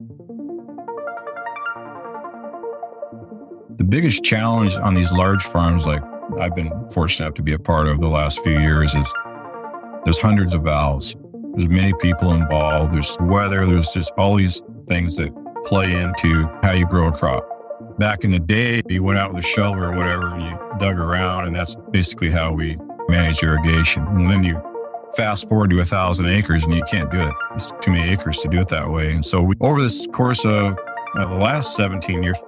The biggest challenge on these large farms, like I've been fortunate enough to be a part of the last few years, is there's hundreds of valves. There's many people involved. There's weather. There's just all these things that play into how you grow a crop. Back in the day, you went out with a shovel or whatever you dug around, and that's basically how we manage irrigation. And then you fast forward to a thousand acres and you can't do it. It's too many acres to do it that way. And so we, over this course of uh, the last 17 years,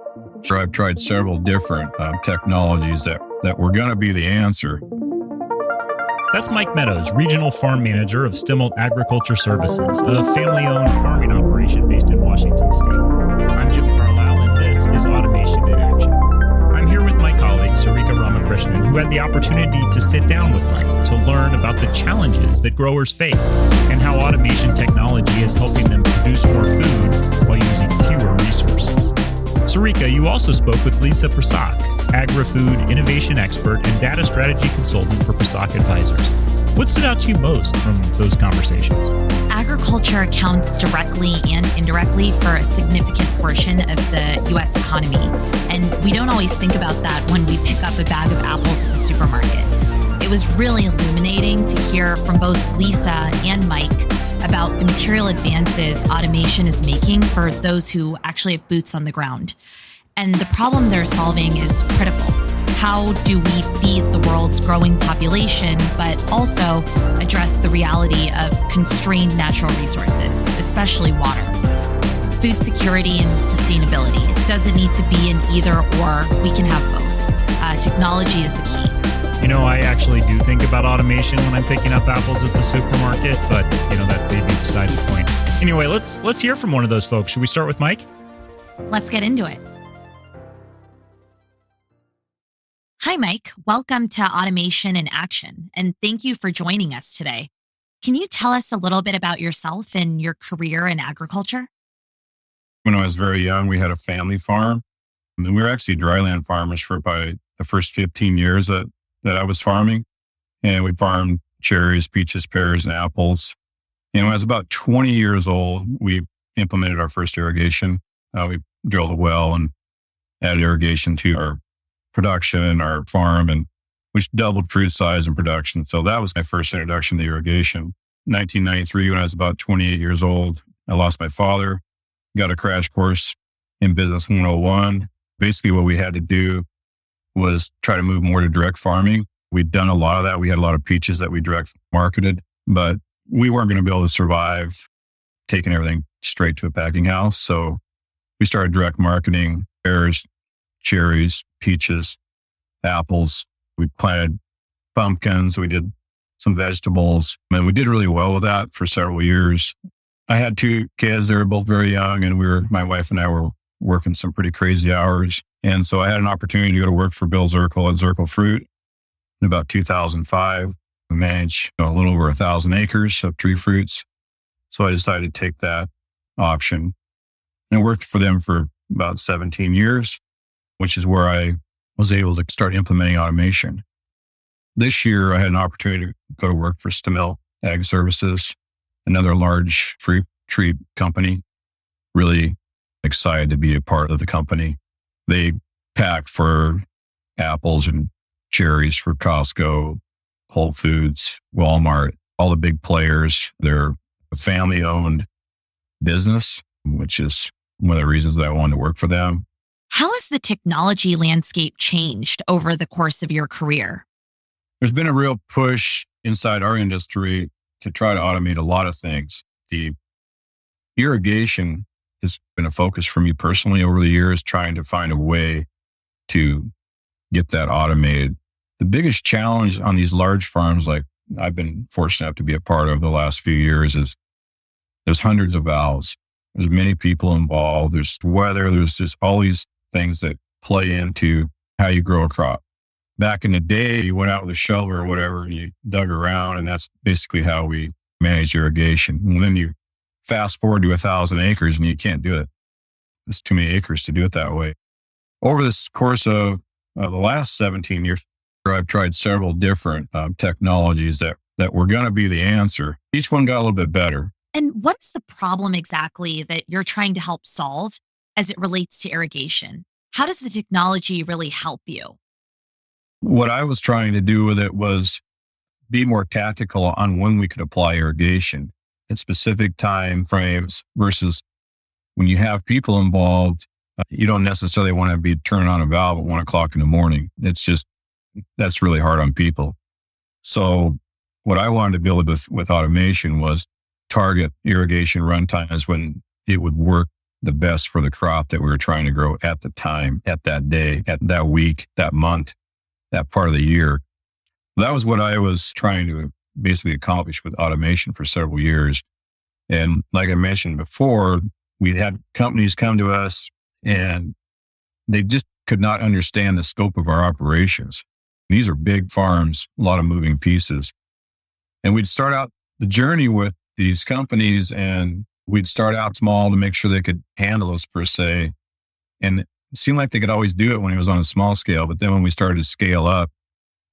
I've tried several different um, technologies that, that were going to be the answer. That's Mike Meadows, Regional Farm Manager of Stemilt Agriculture Services, a family owned farming operation based in Washington State. Ramakrishnan, who had the opportunity to sit down with Mike to learn about the challenges that growers face and how automation technology is helping them produce more food while using fewer resources. Sarika, you also spoke with Lisa Prassack, agri-food innovation expert and data strategy consultant for Prassack Advisors. What stood out to you most from those conversations? Agriculture accounts directly and indirectly for a significant portion of the US economy. And we don't always think about that when we pick up a bag of apples at the supermarket. It was really illuminating to hear from both Lisa and Mike about the material advances automation is making for those who actually have boots on the ground. And the problem they're solving is critical. How do we feed the world's growing population, but also address the reality of constrained natural resources, especially water? Food security and sustainability. It doesn't need to be an either or, we can have both. Uh, technology is the key. You know, I actually do think about automation when I'm picking up apples at the supermarket, but you know that may be beside the point. Anyway, let's let's hear from one of those folks. Should we start with Mike? Let's get into it. Hi, Mike. Welcome to Automation in Action, and thank you for joining us today. Can you tell us a little bit about yourself and your career in agriculture? When I was very young, we had a family farm. And we were actually dryland farmers for about the first 15 years that that I was farming. And we farmed cherries, peaches, pears, and apples. And when I was about 20 years old, we implemented our first irrigation. Uh, we drilled a well and added irrigation to our production, our farm, and which doubled fruit size and production. So that was my first introduction to irrigation. 1993, when I was about 28 years old, I lost my father, got a crash course in Business 101. Basically, what we had to do was try to move more to direct farming. We'd done a lot of that. We had a lot of peaches that we direct marketed, but we weren't going to be able to survive taking everything straight to a packing house. So we started direct marketing pears, cherries, peaches, apples. We planted pumpkins. We did some vegetables and we did really well with that for several years. I had two kids. They were both very young and we were, my wife and I were working some pretty crazy hours. And so I had an opportunity to go to work for Bill Zirkle at Zirkle Fruit in about 2005. I know, a little over a thousand acres of tree fruits. So I decided to take that option and I worked for them for about 17 years, which is where I was able to start implementing automation. This year, I had an opportunity to go to work for Stemilt Ag Services, another large fruit tree company. Really excited to be a part of the company. They pack for apples and cherries for Costco, Whole Foods, Walmart, all the big players. They're a family owned business, which is one of the reasons that I wanted to work for them. How has the technology landscape changed over the course of your career? There's been a real push inside our industry to try to automate a lot of things. The irrigation has been a focus for me personally over the years, trying to find a way to get that automated. The biggest challenge on these large farms, like I've been fortunate enough to be a part of the last few years, is there's hundreds of valves. There's many people involved. There's weather. There's just all these things that play into how you grow a crop. Back in the day, you went out with a shovel or whatever and you dug around, and that's basically how we manage irrigation. And then you fast forward to a thousand acres and you can't do it. It's too many acres to do it that way. Over this course of uh, the last 17 years, I've tried several different um, technologies that, that were going to be the answer. Each one got a little bit better. And what's the problem exactly that you're trying to help solve as it relates to irrigation? How does the technology really help you? What I was trying to do with it was be more tactical on when we could apply irrigation at specific time frames versus when you have people involved, uh, you don't necessarily want to be turning on a valve at one o'clock in the morning. It's just, that's really hard on people. So what I wanted to build with, with automation was target irrigation run times when it would work the best for the crop that we were trying to grow at the time, at that day, at that week, that month, that part of the year. That was what I was trying to basically accomplish with automation for several years. And like I mentioned before, we had companies come to us and they just could not understand the scope of our operations. These are big farms, a lot of moving pieces. And we'd start out the journey with these companies and we'd start out small to make sure they could handle us per se. And seemed like they could always do it when it was on a small scale. But then when we started to scale up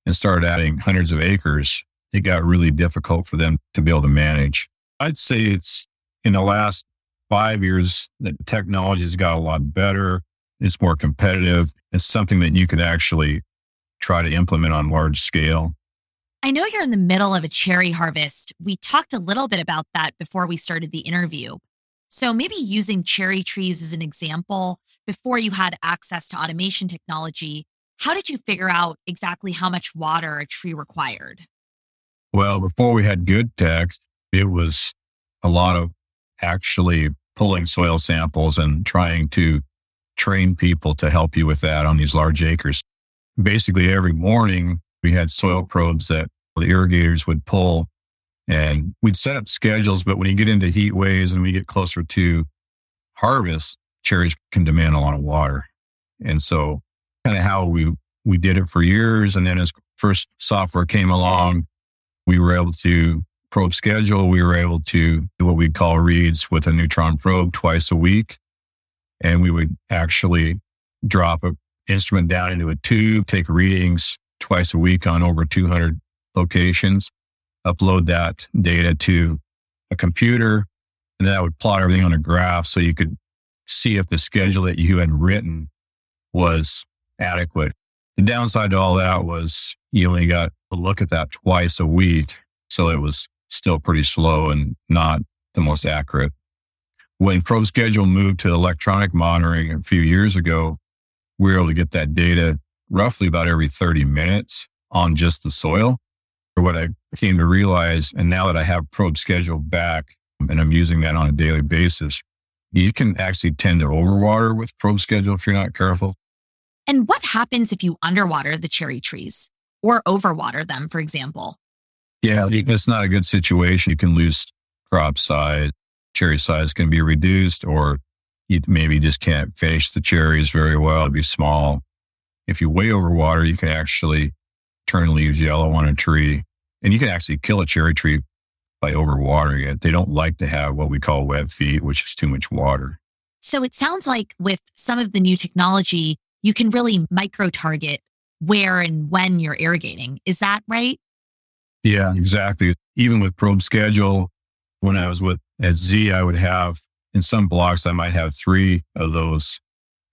and started adding hundreds of acres, it got really difficult for them to be able to manage. I'd say it's in the last five years that technology has got a lot better. It's more competitive. It's something that you could actually try to implement on large scale. I know you're in the middle of a cherry harvest. We talked a little bit about that before we started the interview. So maybe using cherry trees as an example, before you had access to automation technology, how did you figure out exactly how much water a tree required? Well, before we had good tech, it was a lot of actually pulling soil samples and trying to train people to help you with that on these large acres. Basically, every morning we had soil probes that the irrigators would pull and we'd set up schedules. But when you get into heat waves and we get closer to harvest, cherries can demand a lot of water. And so kind of how we, we did it for years. And then as first software came along, we were able to probe schedule. We were able to do what we'd call reads with a neutron probe twice a week. And we would actually drop an instrument down into a tube, take readings twice a week on over 200 locations, upload that data to a computer, and I would plot everything on a graph so you could see if the schedule that you had written was adequate. The downside to all that was you only got to look at that twice a week. So it was still pretty slow and not the most accurate. When Probe Schedule moved to electronic monitoring a few years ago, we were able to get that data roughly about every 30 minutes on just the soil. What I came to realize, and now that I have Probe Schedule back and I'm using that on a daily basis, you can actually tend to overwater with Probe Schedule if you're not careful. And what happens if you underwater the cherry trees or overwater them, for example? Yeah, it's not a good situation. You can lose crop size, cherry size can be reduced, or you maybe just can't finish the cherries very well. It'd be small. If you way overwater, you can actually turn leaves yellow on a tree and you can actually kill a cherry tree by overwatering it. They don't like to have what we call web feet, which is too much water. So it sounds like with some of the new technology, you can really micro target where and when you're irrigating. Is that right? Yeah, exactly. Even with probe schedule, when I was with at Z, I would have in some blocks, I might have three of those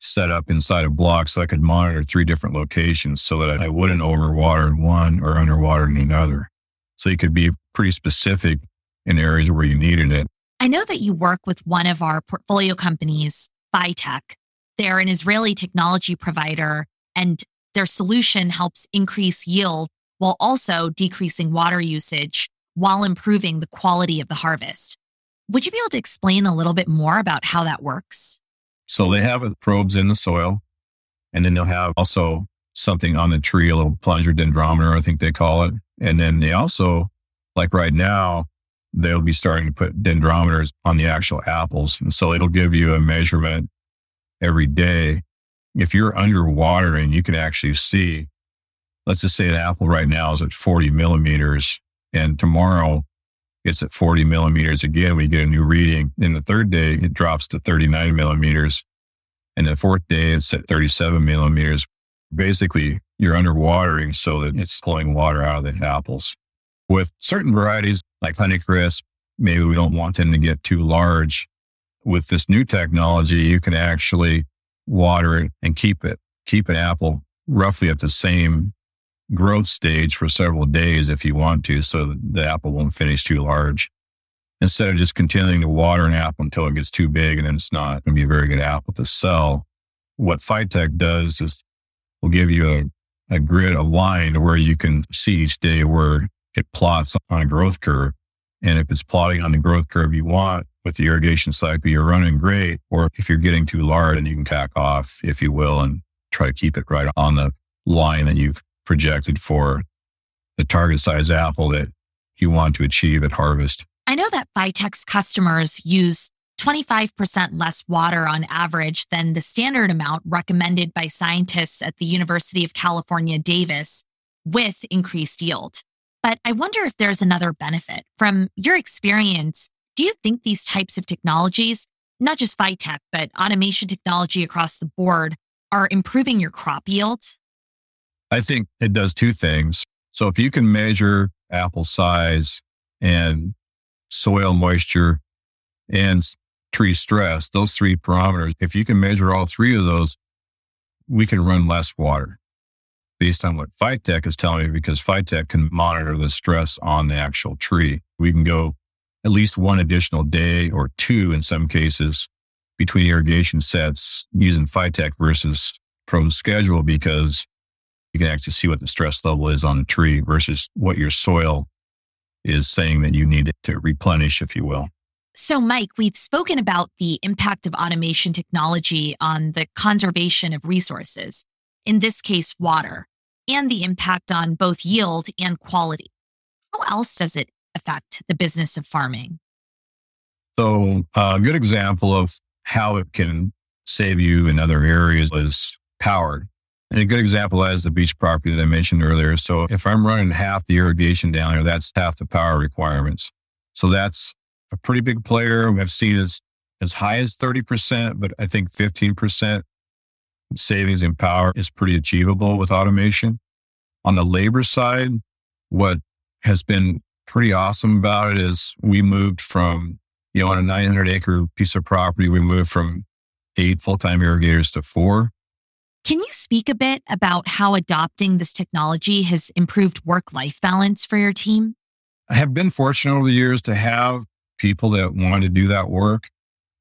set up inside a block so I could monitor three different locations so that I wouldn't overwater in one or underwater in another. So you could be pretty specific in areas where you needed it. I know that you work with one of our portfolio companies, Phytech, they're an Israeli technology provider, and their solution helps increase yield while also decreasing water usage while improving the quality of the harvest. Would you be able to explain a little bit more about how that works? So they have probes in the soil, and then they'll have also something on the tree, a little plunger dendrometer, I think they call it. And then they also, like right now, they'll be starting to put dendrometers on the actual apples. And so it'll give you a measurement every day, if you're underwatering, you can actually see, let's just say an apple right now is at 40 millimeters and tomorrow it's at 40 millimeters again. We get a new reading. Then the third day, it drops to 39 millimeters. And the fourth day, it's at 37 millimeters. Basically, you're underwatering so that it's pulling water out of the apples. With certain varieties like Honeycrisp, maybe we don't want them to get too large. With this new technology, you can actually water it and keep it, keep an apple roughly at the same growth stage for several days if you want to, so the apple won't finish too large. Instead of just continuing to water an apple until it gets too big and then it's not going to be a very good apple to sell. What Phytech does is will give you a, a grid, a line where you can see each day where it plots on a growth curve. And if it's plotting on the growth curve you want with the irrigation cycle, you're running great. Or if you're getting too large, and you can back off, if you will, and try to keep it right on the line that you've projected for the target size apple that you want to achieve at harvest. I know that Phytech's customers use 25% less water on average than the standard amount recommended by scientists at the University of California, Davis, with increased yield. But I wonder if there's another benefit. From your experience, do you think these types of technologies, not just Phytech, but automation technology across the board, are improving your crop yield? I think it does two things. So if you can measure apple size and soil moisture and tree stress, those three parameters, if you can measure all three of those, we can run less water based on what Phytech is telling me, because Phytech can monitor the stress on the actual tree. We can go at least one additional day or two in some cases between irrigation sets using Phytech versus Probe Schedule because you can actually see what the stress level is on the tree versus what your soil is saying that you need to replenish, if you will. So, Mike, we've spoken about the impact of automation technology on the conservation of resources, in this case, water and the impact on both yield and quality. How else does it affect the business of farming? So, a good example of how it can save you in other areas is power. And a good example is the beach property that I mentioned earlier. So, if I'm running half the irrigation down here, that's half the power requirements. So, that's a pretty big player. I've seen as, as high as 30%, but I think 15% savings in power is pretty achievable with automation. On the labor side, what has been pretty awesome about it is we moved from, you know, on a 900 acre piece of property, we moved from eight full time irrigators to four. Can you speak a bit about how adopting this technology has improved work life balance for your team? I have been fortunate over the years to have people that want to do that work.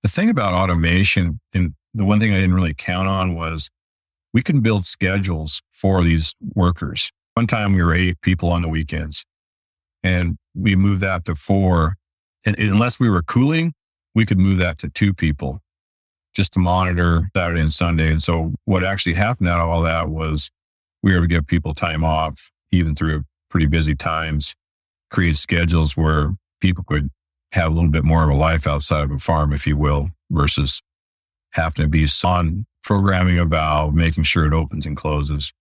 The thing about automation and the one thing I didn't really count on was we can build schedules for these workers. One time we were eight people on the weekends and we moved that to four. And unless we were cooling, we could move that to two people just to monitor Saturday and Sunday. And so what actually happened out of all that was we were able to give people time off, even through pretty busy times, create schedules where people could have a little bit more of a life outside of a farm, if you will, versus having to be on programming a valve, making sure it opens and closes.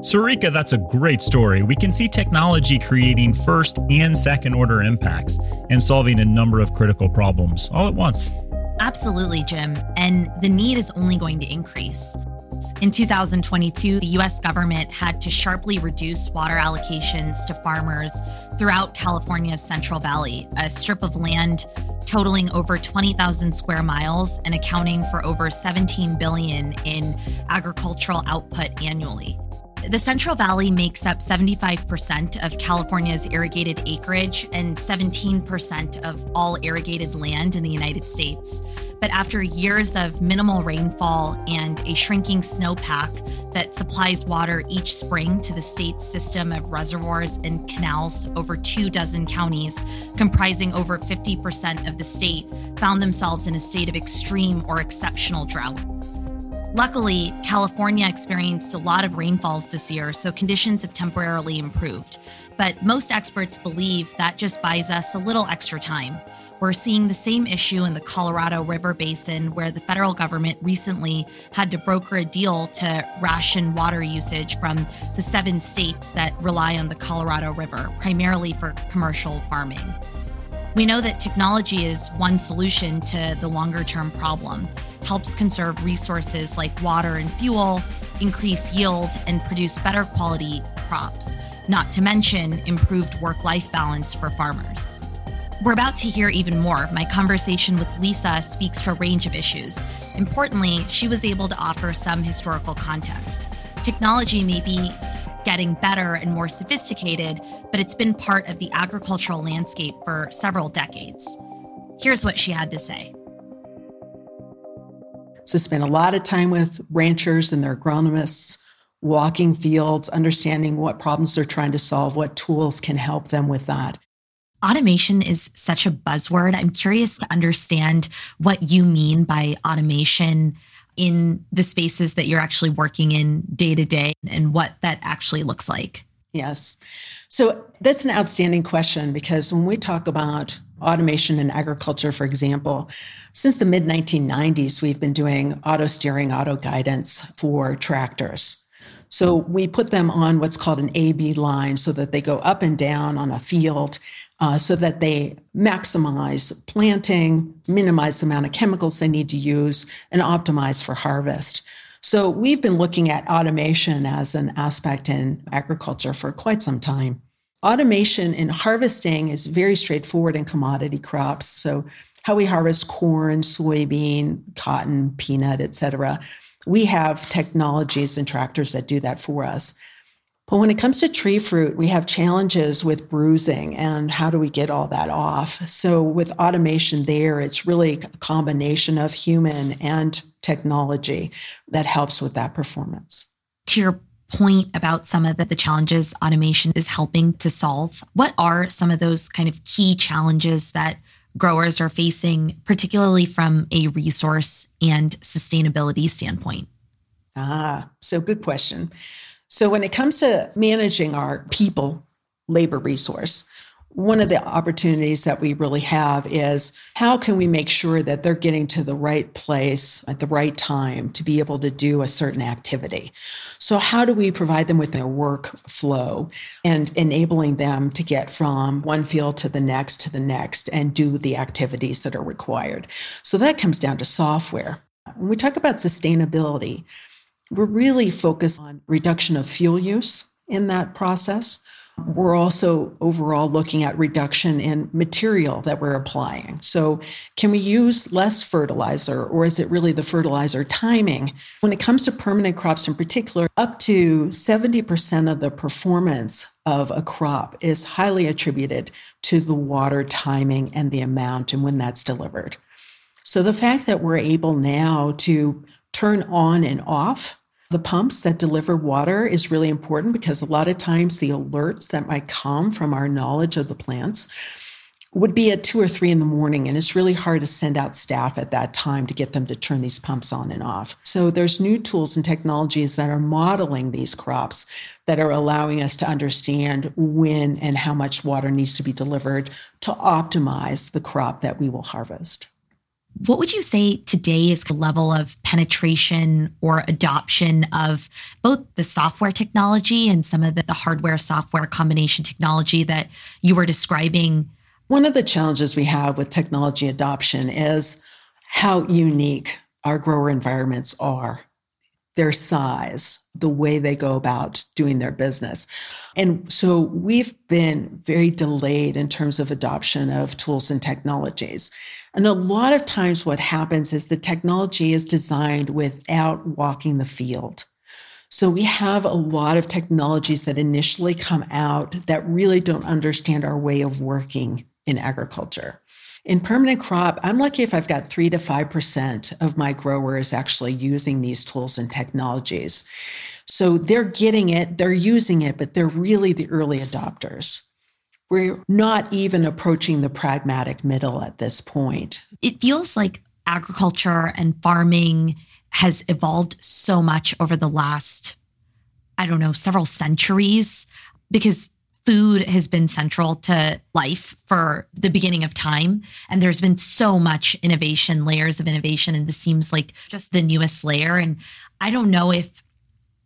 Sarika, that's a great story. We can see technology creating first and second order impacts and solving a number of critical problems all at once. Absolutely, Jim. And the need is only going to increase. In 2022, the US government had to sharply reduce water allocations to farmers throughout California's Central Valley, a strip of land totaling over 20,000 square miles and accounting for over 17 billion in agricultural output annually. The Central Valley makes up 75% of California's irrigated acreage and 17% of all irrigated land in the United States. But after years of minimal rainfall and a shrinking snowpack that supplies water each spring to the state's system of reservoirs and canals, over two dozen counties, comprising over 50% of the state, found themselves in a state of extreme or exceptional drought. Luckily, California experienced a lot of rainfalls this year, so conditions have temporarily improved. But most experts believe that just buys us a little extra time. We're seeing the same issue in the Colorado River Basin, where the federal government recently had to broker a deal to ration water usage from the seven states that rely on the Colorado River, primarily for commercial farming. We know that technology is one solution to the longer term problem helps conserve resources like water and fuel, increase yield, and produce better quality crops, not to mention improved work life balance for farmers. We're about to hear even more. My conversation with Lisa speaks to a range of issues. Importantly, she was able to offer some historical context. Technology may be getting better and more sophisticated, but it's been part of the agricultural landscape for several decades. Here's what she had to say. So, spend a lot of time with ranchers and their agronomists, walking fields, understanding what problems they're trying to solve, what tools can help them with that. Automation is such a buzzword. I'm curious to understand what you mean by automation in the spaces that you're actually working in day to day and what that actually looks like? Yes. So that's an outstanding question because when we talk about automation in agriculture, for example, since the mid 1990s, we've been doing auto steering, auto guidance for tractors. So we put them on what's called an AB line so that they go up and down on a field uh, so that they maximize planting, minimize the amount of chemicals they need to use, and optimize for harvest. So we've been looking at automation as an aspect in agriculture for quite some time. Automation in harvesting is very straightforward in commodity crops. So how we harvest corn, soybean, cotton, peanut, etc. We have technologies and tractors that do that for us. But when it comes to tree fruit, we have challenges with bruising and how do we get all that off? So with automation there, it's really a combination of human and technology that helps with that performance. To your point about some of the, the, challenges automation is helping to solve, what are some of those kind of key challenges that growers are facing, particularly from a resource and sustainability standpoint? Ah, so good question. So, when it comes to managing our people labor resource, one of the opportunities that we really have is how can we make sure that they're getting to the right place at the right time to be able to do a certain activity? So, how do we provide them with their work flow and enabling them to get from one field to the next to the next and do the activities that are required? So, that comes down to software. When we talk about sustainability, we're really focused on reduction of fuel use in that process. We're also overall looking at reduction in material that we're applying. So, can we use less fertilizer, or is it really the fertilizer timing? When it comes to permanent crops in particular, up to 70% of the performance of a crop is highly attributed to the water timing and the amount and when that's delivered. So, the fact that we're able now to turn on and off the pumps that deliver water is really important because a lot of times the alerts that might come from our knowledge of the plants would be at two or three in the morning, and it's really hard to send out staff at that time to get them to turn these pumps on and off. So there's new tools and technologies that are modeling these crops that are allowing us to understand when and how much water needs to be delivered to optimize the crop that we will harvest. What would you say today is the level of penetration or adoption of both the software technology and some of the, the hardware software combination technology that you were describing? One of the challenges we have with technology adoption is how unique our grower environments are their size, the way they go about doing their business. And so we've been very delayed in terms of adoption of tools and technologies. And a lot of times, what happens is the technology is designed without walking the field. So we have a lot of technologies that initially come out that really don't understand our way of working in agriculture. In permanent crop, I'm lucky if I've got three to 5% of my growers actually using these tools and technologies. So they're getting it, they're using it, but they're really the early adopters. We're not even approaching the pragmatic middle at this point. It feels like agriculture and farming has evolved so much over the last, I don't know, several centuries because food has been central to life for the beginning of time. And there's been so much innovation, layers of innovation. And this seems like just the newest layer. And I don't know if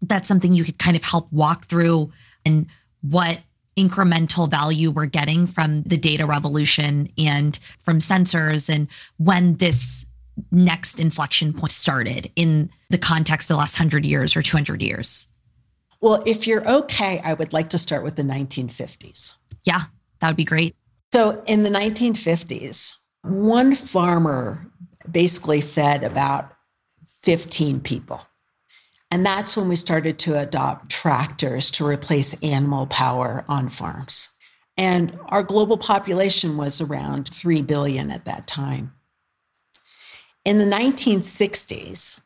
that's something you could kind of help walk through and what incremental value we're getting from the data revolution and from sensors and when this next inflection point started in the context of the last 100 years or 200 years Well, if you're okay, I would like to start with the 1950s. Yeah, that would be great. So in the 1950s, one farmer basically fed about 15 people. And that's when we started to adopt tractors to replace animal power on farms. And our global population was around 3 billion at that time. In the 1960s,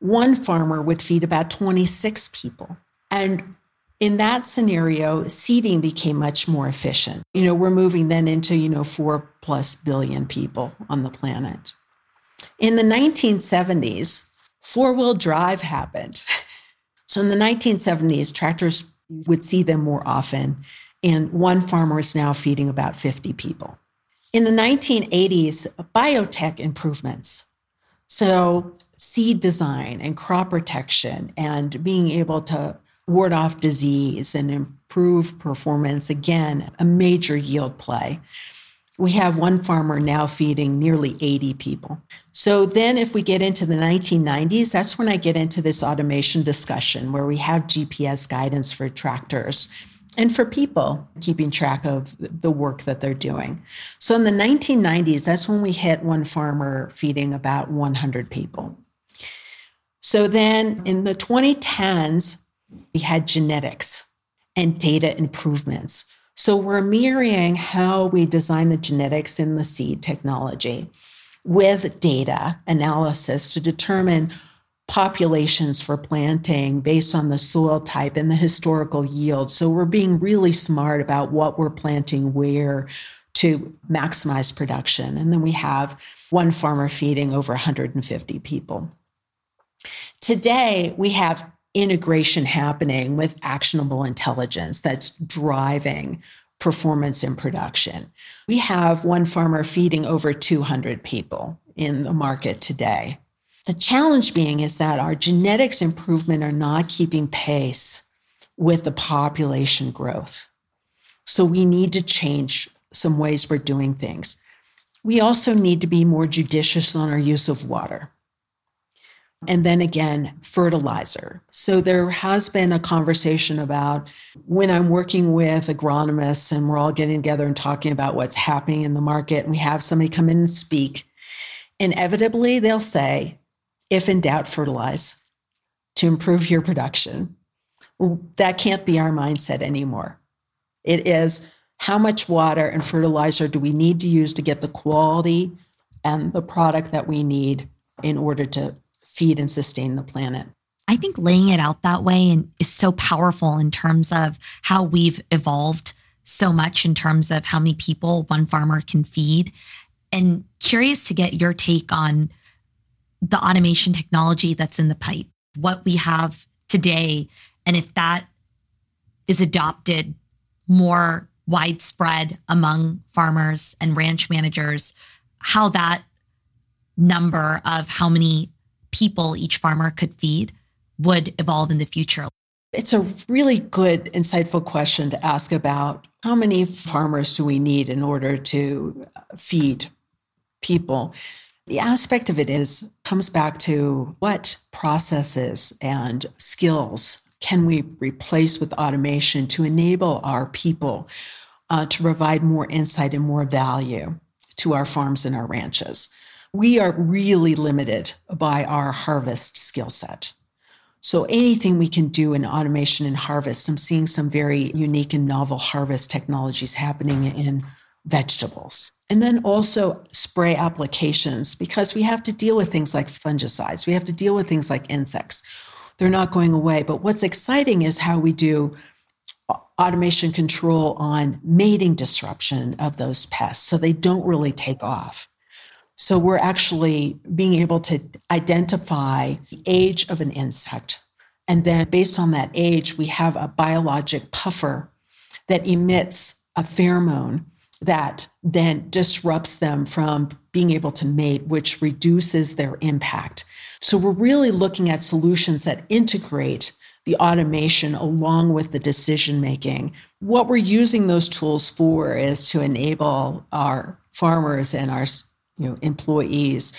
one farmer would feed about 26 people. And in that scenario, seeding became much more efficient. You know, we're moving then into, you know, four plus billion people on the planet. In the 1970s, four wheel drive happened. So in the 1970s, tractors would see them more often, and one farmer is now feeding about 50 people. In the 1980s, biotech improvements. So seed design and crop protection and being able to ward off disease and improve performance. Again, a major yield play. We have one farmer now feeding nearly 80 people. So then, if we get into the 1990s, that's when I get into this automation discussion where we have GPS guidance for tractors and for people keeping track of the work that they're doing. So in the 1990s, that's when we hit one farmer feeding about 100 people. So then in the 2010s, we had genetics and data improvements. So we're mirroring how we design the genetics in the seed technology with data analysis to determine populations for planting based on the soil type and the historical yield. So we're being really smart about what we're planting where to maximize production. And then we have one farmer feeding over 150 people. Today, we have integration happening with actionable intelligence that's driving performance in production. We have one farmer feeding over 200 people in the market today. The challenge being is that our genetics improvement are not keeping pace with the population growth. So we need to change some ways we're doing things. We also need to be more judicious on our use of water. And then again, fertilizer. So there has been a conversation about when I'm working with agronomists and we're all getting together and talking about what's happening in the market, and we have somebody come in and speak. Inevitably, they'll say, if in doubt, fertilize to improve your production. Well, that can't be our mindset anymore. It is how much water and fertilizer do we need to use to get the quality and the product that we need in order to feed and sustain the planet. I think laying it out that way is so powerful in terms of how we've evolved so much in terms of how many people one farmer can feed. And curious to get your take on the automation technology that's in the pipe, what we have today, and if that is adopted more widespread among farmers and ranch managers, how that number of how many people each farmer could feed would evolve in the future? It's a really good, insightful question to ask about how many farmers do we need in order to feed people? The aspect of it is comes back to what processes and skills can we replace with automation to enable our people uh, to provide more insight and more value to our farms and our ranches we are really limited by our harvest skill set. So anything we can do in automation and harvest, I'm seeing some very unique and novel harvest technologies happening in vegetables. And then also spray applications because we have to deal with things like fungicides. We have to deal with things like insects. They're not going away. But what's exciting is how we do automation control on mating disruption of those pests so they don't really take off. So we're actually being able to identify the age of an insect. And then based on that age, we have a biologic puffer that emits a pheromone that then disrupts them from being able to mate, which reduces their impact. So we're really looking at solutions that integrate the automation along with the decision making. What we're using those tools for is to enable our farmers and our you know, employees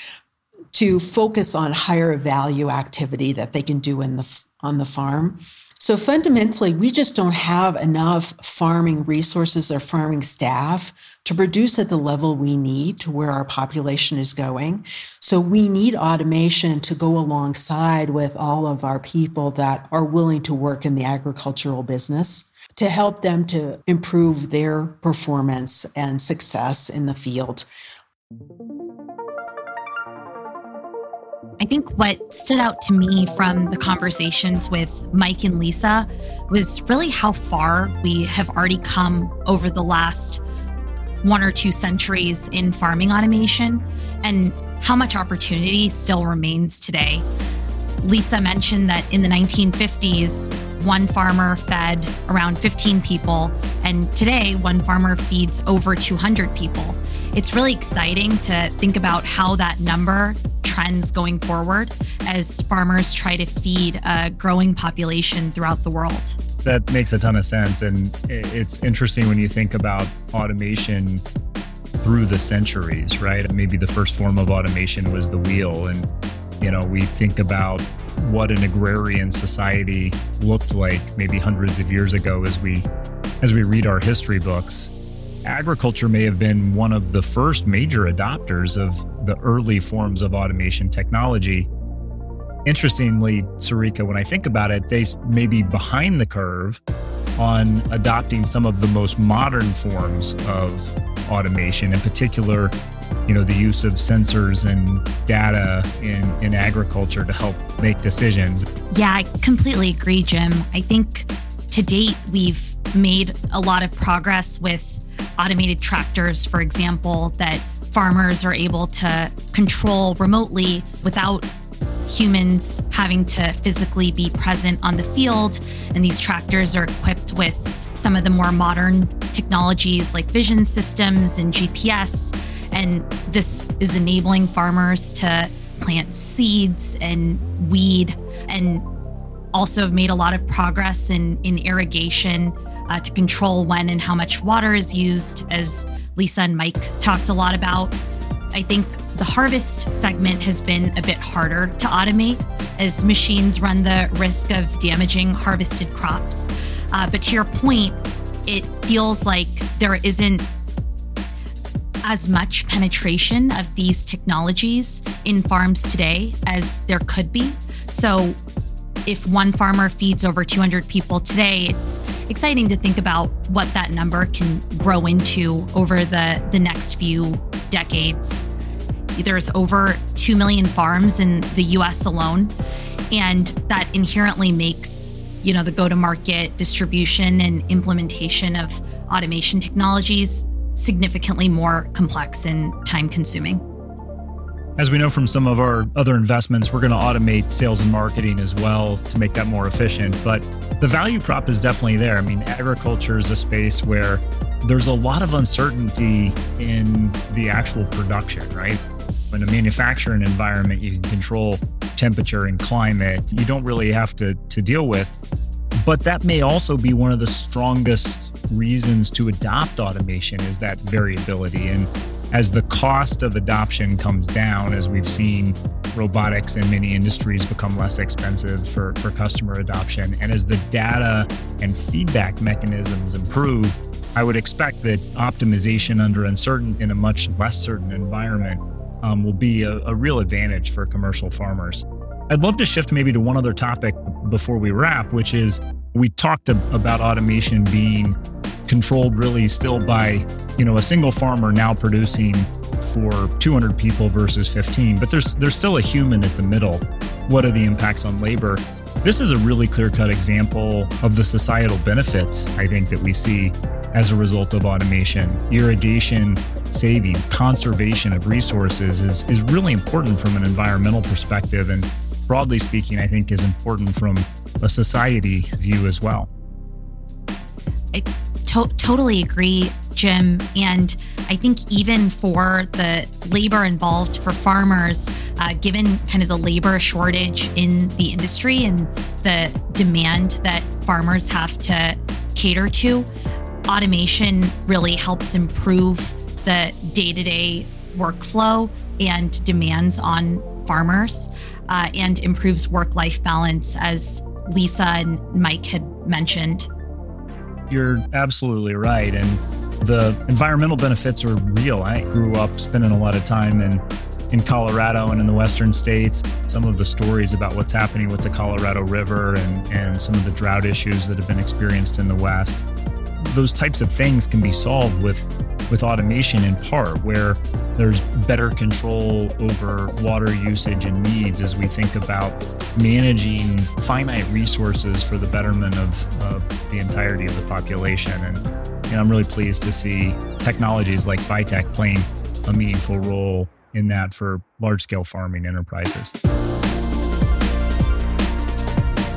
to focus on higher value activity that they can do in the on the farm. So fundamentally, we just don't have enough farming resources or farming staff to produce at the level we need to where our population is going. So we need automation to go alongside with all of our people that are willing to work in the agricultural business to help them to improve their performance and success in the field. I think what stood out to me from the conversations with Mike and Lisa was really how far we have already come over the last one or two centuries in farming automation and how much opportunity still remains today. Lisa mentioned that in the 1950s, one farmer fed around 15 people, and today, one farmer feeds over 200 people. It's really exciting to think about how that number trends going forward as farmers try to feed a growing population throughout the world. That makes a ton of sense. And it's interesting when you think about automation through the centuries, right? Maybe the first form of automation was the wheel. And, you know, we think about what an agrarian society looked like maybe hundreds of years ago as we as we read our history books agriculture may have been one of the first major adopters of the early forms of automation technology. Interestingly, Sarika, when I think about it, they may be behind the curve on adopting some of the most modern forms of automation, in particular, you know, the use of sensors and data in, in agriculture to help make decisions. Yeah, I completely agree, Jim. I think to date, we've made a lot of progress with automated tractors, for example, that farmers are able to control remotely without humans having to physically be present on the field. And these tractors are equipped with some of the more modern technologies like vision systems and GPS. And this is enabling farmers to plant seeds and weed and also have made a lot of progress in, in irrigation uh, to control when and how much water is used, as Lisa and Mike talked a lot about. I think the harvest segment has been a bit harder to automate as machines run the risk of damaging harvested crops. Uh, but to your point, it feels like there isn't as much penetration of these technologies in farms today as there could be. So, if one farmer feeds over 200 people today, it's exciting to think about what that number can grow into over the, the next few decades. There's over 2 million farms in the US alone, and that inherently makes you know the go to market distribution and implementation of automation technologies significantly more complex and time consuming. As we know from some of our other investments, we're going to automate sales and marketing as well to make that more efficient. But the value prop is definitely there. I mean, agriculture is a space where there's a lot of uncertainty in the actual production, right? In a manufacturing environment, you can control temperature and climate. You don't really have to, to deal with. But that may also be one of the strongest reasons to adopt automation is that variability. And as the cost of adoption comes down, as we've seen robotics in many industries become less expensive for, for customer adoption, and as the data and feedback mechanisms improve, I would expect that optimization under uncertain in a much less certain environment um, will be a, a real advantage for commercial farmers. I'd love to shift maybe to one other topic before we wrap, which is we talked about automation being controlled really still by, you know, a single farmer now producing for 200 people versus 15, but there's there's still a human at the middle. What are the impacts on labor? This is a really clear-cut example of the societal benefits I think that we see as a result of automation. Irrigation savings, conservation of resources is, is really important from an environmental perspective and broadly speaking, I think is important from a society view as well. I to- totally agree, Jim. And I think even for the labor involved for farmers, uh, given kind of the labor shortage in the industry and the demand that farmers have to cater to, automation really helps improve the day to day workflow and demands on farmers uh, and improves work life balance as Lisa and Mike had mentioned. You're absolutely right. And the environmental benefits are real. I grew up spending a lot of time in in Colorado and in the western states. Some of the stories about what's happening with the Colorado River and, and some of the drought issues that have been experienced in the West. Those types of things can be solved with with automation in part, where there's better control over water usage and needs as we think about managing finite resources for the betterment of, of the entirety of the population. And, I'm really pleased to see technologies like Phytech playing a meaningful role in that for large scale farming enterprises.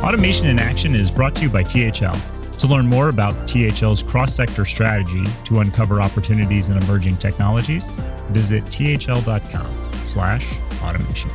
Automation in Action is brought to you by THL. To learn more about THL's cross sector strategy to uncover opportunities in emerging technologies, visit thl.com slash automation.